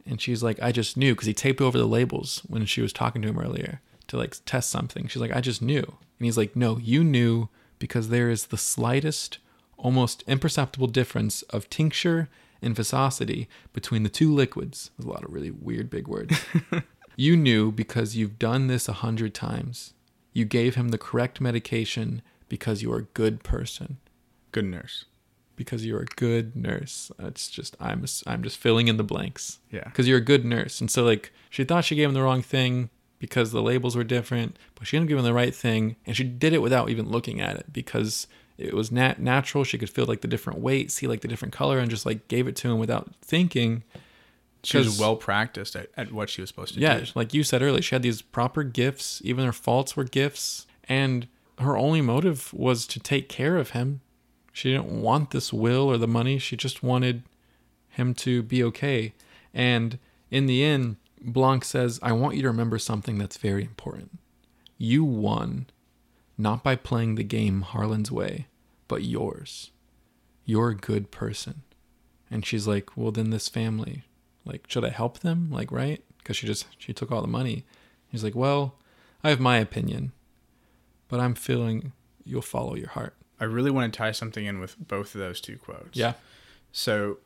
and she's like, "I just knew," because he taped over the labels when she was talking to him earlier to like test something. She's like, "I just knew," and he's like, "No, you knew because there is the slightest, almost imperceptible difference of tincture and viscosity between the two liquids." There's a lot of really weird big words. you knew because you've done this a hundred times. You gave him the correct medication because you're a good person Good nurse. Because you're a good nurse. It's just I'm I'm just filling in the blanks. Yeah. Because you're a good nurse, and so like she thought she gave him the wrong thing because the labels were different, but she ended up giving him the right thing, and she did it without even looking at it because it was nat- natural. She could feel like the different weight, see like the different color, and just like gave it to him without thinking. She was well practiced at, at what she was supposed to Yeah, do. Yeah, like you said earlier, she had these proper gifts. Even her faults were gifts, and her only motive was to take care of him. She didn't want this will or the money. She just wanted him to be okay. And in the end, Blanc says, "I want you to remember something that's very important. You won, not by playing the game Harlan's way, but yours. You're a good person." And she's like, "Well, then this family, like, should I help them? Like, right? Because she just she took all the money." He's like, "Well, I have my opinion, but I'm feeling you'll follow your heart." I really want to tie something in with both of those two quotes. Yeah. So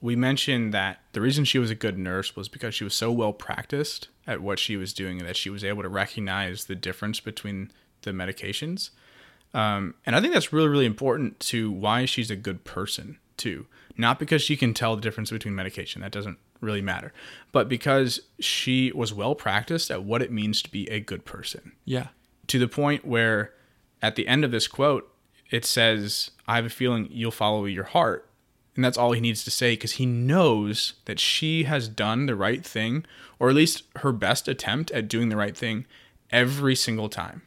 we mentioned that the reason she was a good nurse was because she was so well practiced at what she was doing that she was able to recognize the difference between the medications. Um, and I think that's really, really important to why she's a good person, too. Not because she can tell the difference between medication, that doesn't really matter, but because she was well practiced at what it means to be a good person Yeah. to the point where at the end of this quote, it says, I have a feeling you'll follow your heart. And that's all he needs to say because he knows that she has done the right thing, or at least her best attempt at doing the right thing every single time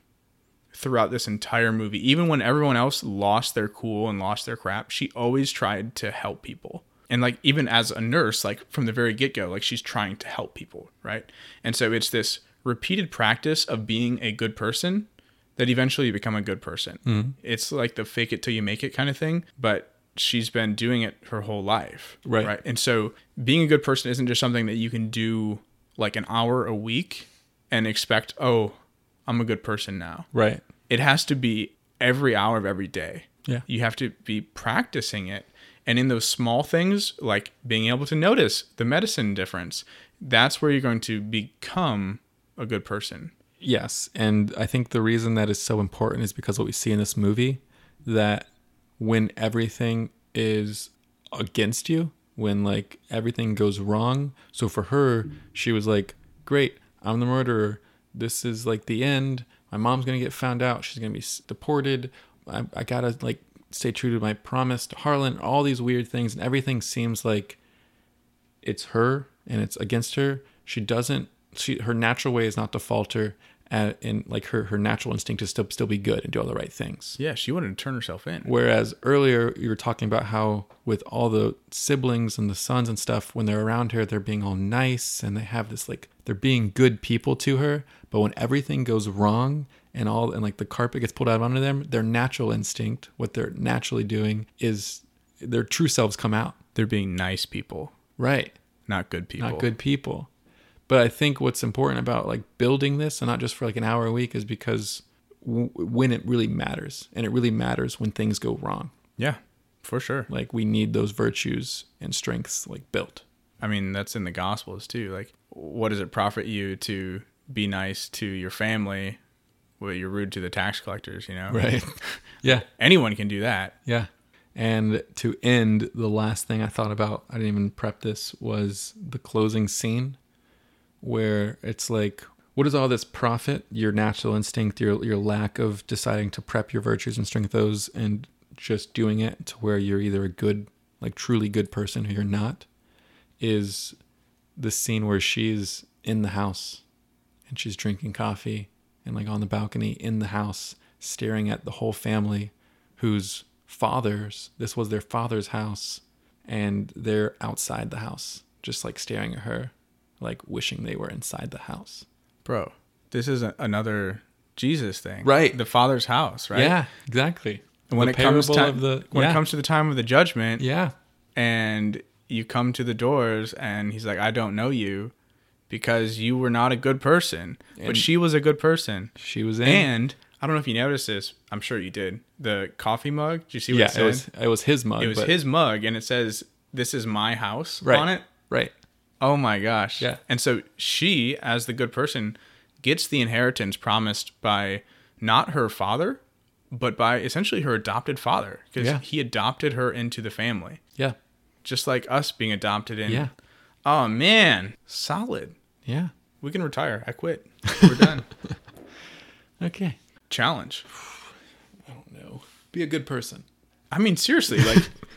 throughout this entire movie. Even when everyone else lost their cool and lost their crap, she always tried to help people. And like even as a nurse, like from the very get-go, like she's trying to help people, right? And so it's this repeated practice of being a good person that eventually you become a good person. Mm-hmm. It's like the fake it till you make it kind of thing, but she's been doing it her whole life. Right. Right. And so being a good person isn't just something that you can do like an hour a week and expect, oh, I'm a good person now. Right. It has to be every hour of every day. Yeah. You have to be practicing it. And in those small things, like being able to notice the medicine difference, that's where you're going to become a good person. Yes, and I think the reason that is so important is because what we see in this movie that when everything is against you, when like everything goes wrong. So for her, she was like, "Great, I'm the murderer. This is like the end. My mom's gonna get found out. She's gonna be deported. I, I gotta like stay true to my promise to Harlan. All these weird things, and everything seems like it's her and it's against her. She doesn't. She her natural way is not to falter, and, and like her her natural instinct is to still be good and do all the right things. Yeah, she wanted to turn herself in. Whereas earlier you were talking about how with all the siblings and the sons and stuff, when they're around her, they're being all nice and they have this like they're being good people to her. But when everything goes wrong and all and like the carpet gets pulled out under them, their natural instinct, what they're naturally doing, is their true selves come out. They're being nice people, Right. not good people. Not good people. But I think what's important about like building this and not just for like an hour a week is because w- when it really matters and it really matters when things go wrong. Yeah, for sure. Like we need those virtues and strengths like built. I mean, that's in the Gospels too. Like, what does it profit you to be nice to your family, but you're rude to the tax collectors? You know, Right. yeah. Anyone can do that. Yeah. And to end, the last thing I thought about, I didn't even prep this, was the closing scene where it's like, what does all this profit? Your natural instinct, your your lack of deciding to prep your virtues and strengthen those and just doing it to where you're either a good, like truly good person or you're not, is the scene where she's in the house and she's drinking coffee and like on the balcony in the house staring at the whole family whose fathers this was their father's house and they're outside the house just like staring at her like wishing they were inside the house Bro, this is a, another Jesus thing. Right. The Father's house, right? yeah exactly And when The it comes of the when yeah, it comes to the time of the judgment, yeah and you come to the doors, and He's like, "I don't know you, because you were not a good person, but she was a good person." she was in And I don't know if you noticed this. I'm sure you did. The coffee mug. Did you see what yeah it said? it was it was his mug It was his mug, and it says, "This is my house" right on it. right Oh my gosh! Yeah. And so she, as the good person, gets the inheritance promised by not her father, but by essentially her adopted father, because Yeah. he adopted her into the family, yeah just like us being adopted in. yeah Oh man, solid. yeah We can retire. I quit. We're done. okay Challenge. i don't know be a good person I mean, seriously, like,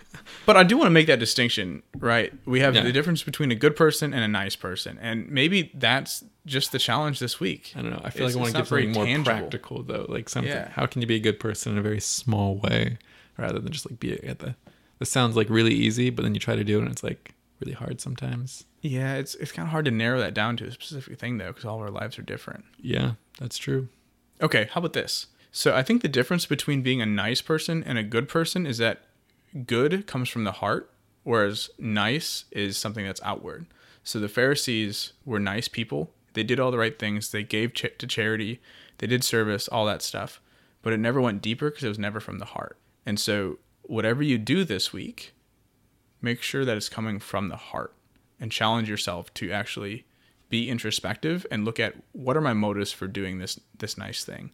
but I do want to make that distinction, right? We have Yeah. the difference between a good person and a nice person, and maybe that's just the challenge this week. I don't know. I feel It's- like I want to get something very more tangible. practical though. Like something. Yeah. How can you be a good person in a very small way, rather than just like be at the. This sounds like really easy, but then you try to do it and it's like really hard sometimes. Yeah, it's it's kind of hard to narrow that down to a specific thing though, because all of our lives are different. Yeah, that's true. Okay, how about this? So I think the difference between being a nice person and a good person is that good comes from the heart, whereas nice is something that's outward. So the Pharisees were nice people. They did all the right things. They gave ch- to charity. They did service, all that stuff. But it never went deeper because it was never from the heart. And so whatever you do this week, make sure that it's coming from the heart and challenge yourself to actually be introspective and look at what are my motives for doing this this nice thing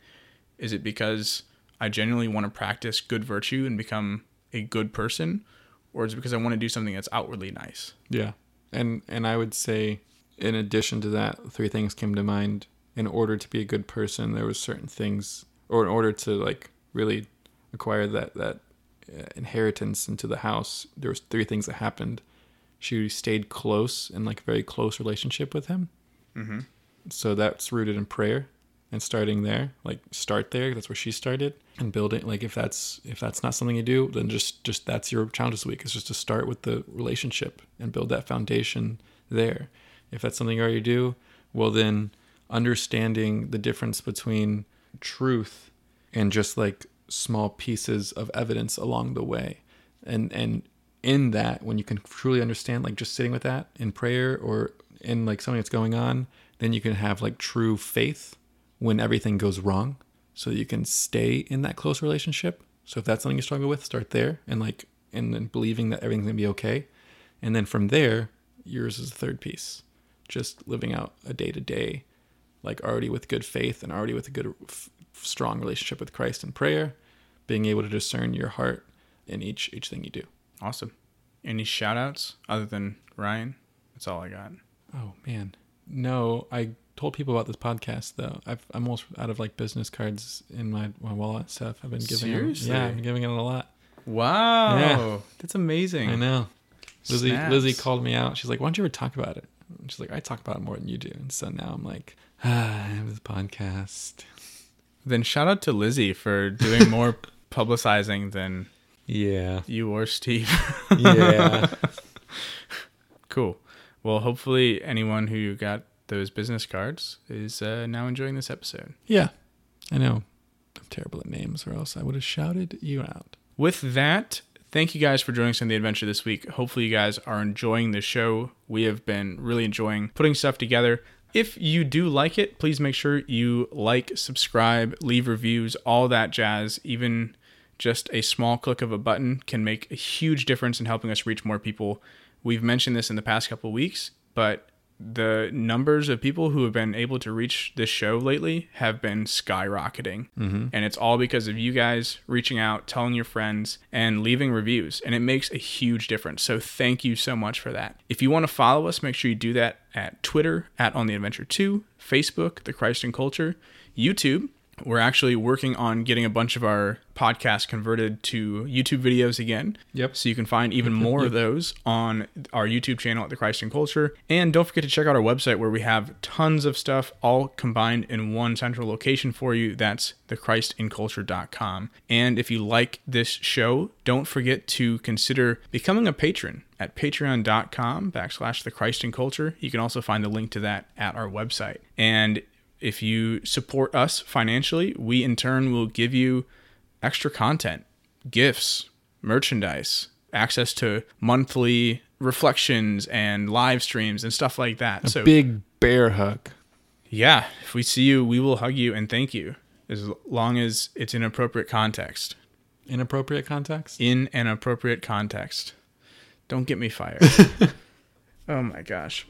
is it because i genuinely want to practice good virtue and become a good person or is it because i want to do something that's outwardly nice Yeah, and and I would say, in addition to that, three things came to mind. In order to be a good person, there was certain things or in order to like really acquire that that uh, inheritance into the house, there was three things that happened. She stayed close in like a very close relationship with him. Mm-hmm. So that's rooted in prayer and starting there. Like start there. That's where she started and building. Like if that's if that's not something you do, then just just that's your challenge this week. It's just to start with the relationship and build that foundation there. If that's something you already do, well then understanding the difference between truth and just like small pieces of evidence along the way and and in that when you can truly understand like just sitting with that in prayer or in like something that's going on then you can have like true faith when everything goes wrong so you can stay in that close relationship so if that's something you struggle with start there and like and then believing that everything's gonna be okay and then from there yours is the third piece just living out a day to day like already with good faith and already with a good f- strong relationship with Christ and prayer, being able to discern your heart in each each thing you do. Awesome. Any shout outs other than Ryan? That's all I got. Oh man. No, I told people about this podcast though. I've, I'm almost out of like business cards in my, my wallet stuff. I've been giving them- yeah, I've been giving it a lot. Wow. Yeah. That's amazing. I know. Lizzie Snaps. Lizzie called me out. She's like, "Why don't you ever talk about it?" And she's like, "I talk about it more than you do." And so now I'm like, "Ah, I have this podcast." Then shout out to Lizzie for doing more publicizing than Yeah. you or Steve. Yeah. cool. Well, hopefully anyone who got those business cards is uh, now enjoying this episode. Yeah, I know. I'm terrible at names, or else I would have shouted you out. With that, thank you guys for joining us on the adventure this week. Hopefully, you guys are enjoying the show. We have been really enjoying putting stuff together. If you do like it, please make sure you like, subscribe, leave reviews, all that jazz. Even just a small click of a button can make a huge difference in helping us reach more people. We've mentioned this in the past couple of weeks, but the numbers of people who have been able to reach this show lately have been skyrocketing. Mm-hmm. And it's all because of you guys reaching out, telling your friends, and leaving reviews. And it makes a huge difference. So thank you so much for that. If you want to follow us, make sure you do that at Twitter, at On the Adventure 2, Facebook, The Christ and Culture, YouTube. We're actually working on getting a bunch of our podcasts converted to YouTube videos again. Yep. So you can find even more of those on our YouTube channel at The Christ and Culture. And don't forget to check out our website where we have tons of stuff all combined in one central location for you. That's thechristinculture.com. And if you like this show, don't forget to consider becoming a patron at patreon.com backslash the Christ and Culture. You can also find the link to that at our website. And if you support us financially, we in turn will give you extra content, gifts, merchandise, access to monthly reflections and live streams and stuff like that. so Big bear hug. yeah, if we see you, we will hug you and thank you as long as it's in appropriate context. Inappropriate context. In an appropriate context. Don't get me fired. oh my gosh.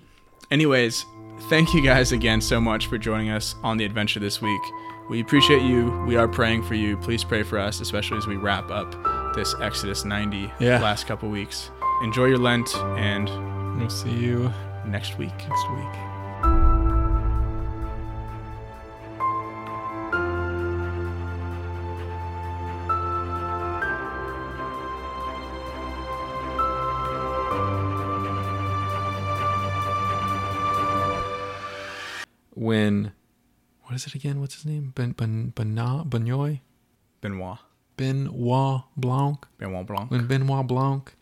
Anyways, thank you guys again so much for joining us on the adventure this week. We appreciate you. We are praying for you. Please pray for us, especially as we wrap up this Exodus 90 Yeah. last couple weeks. Enjoy your Lent and We'll see you next week. next week. When, what is it again? What's his name? Ben Ben Benoit Benoit Benoit. Benoit Blanc. Benoit Blanc. When Benoit Blanc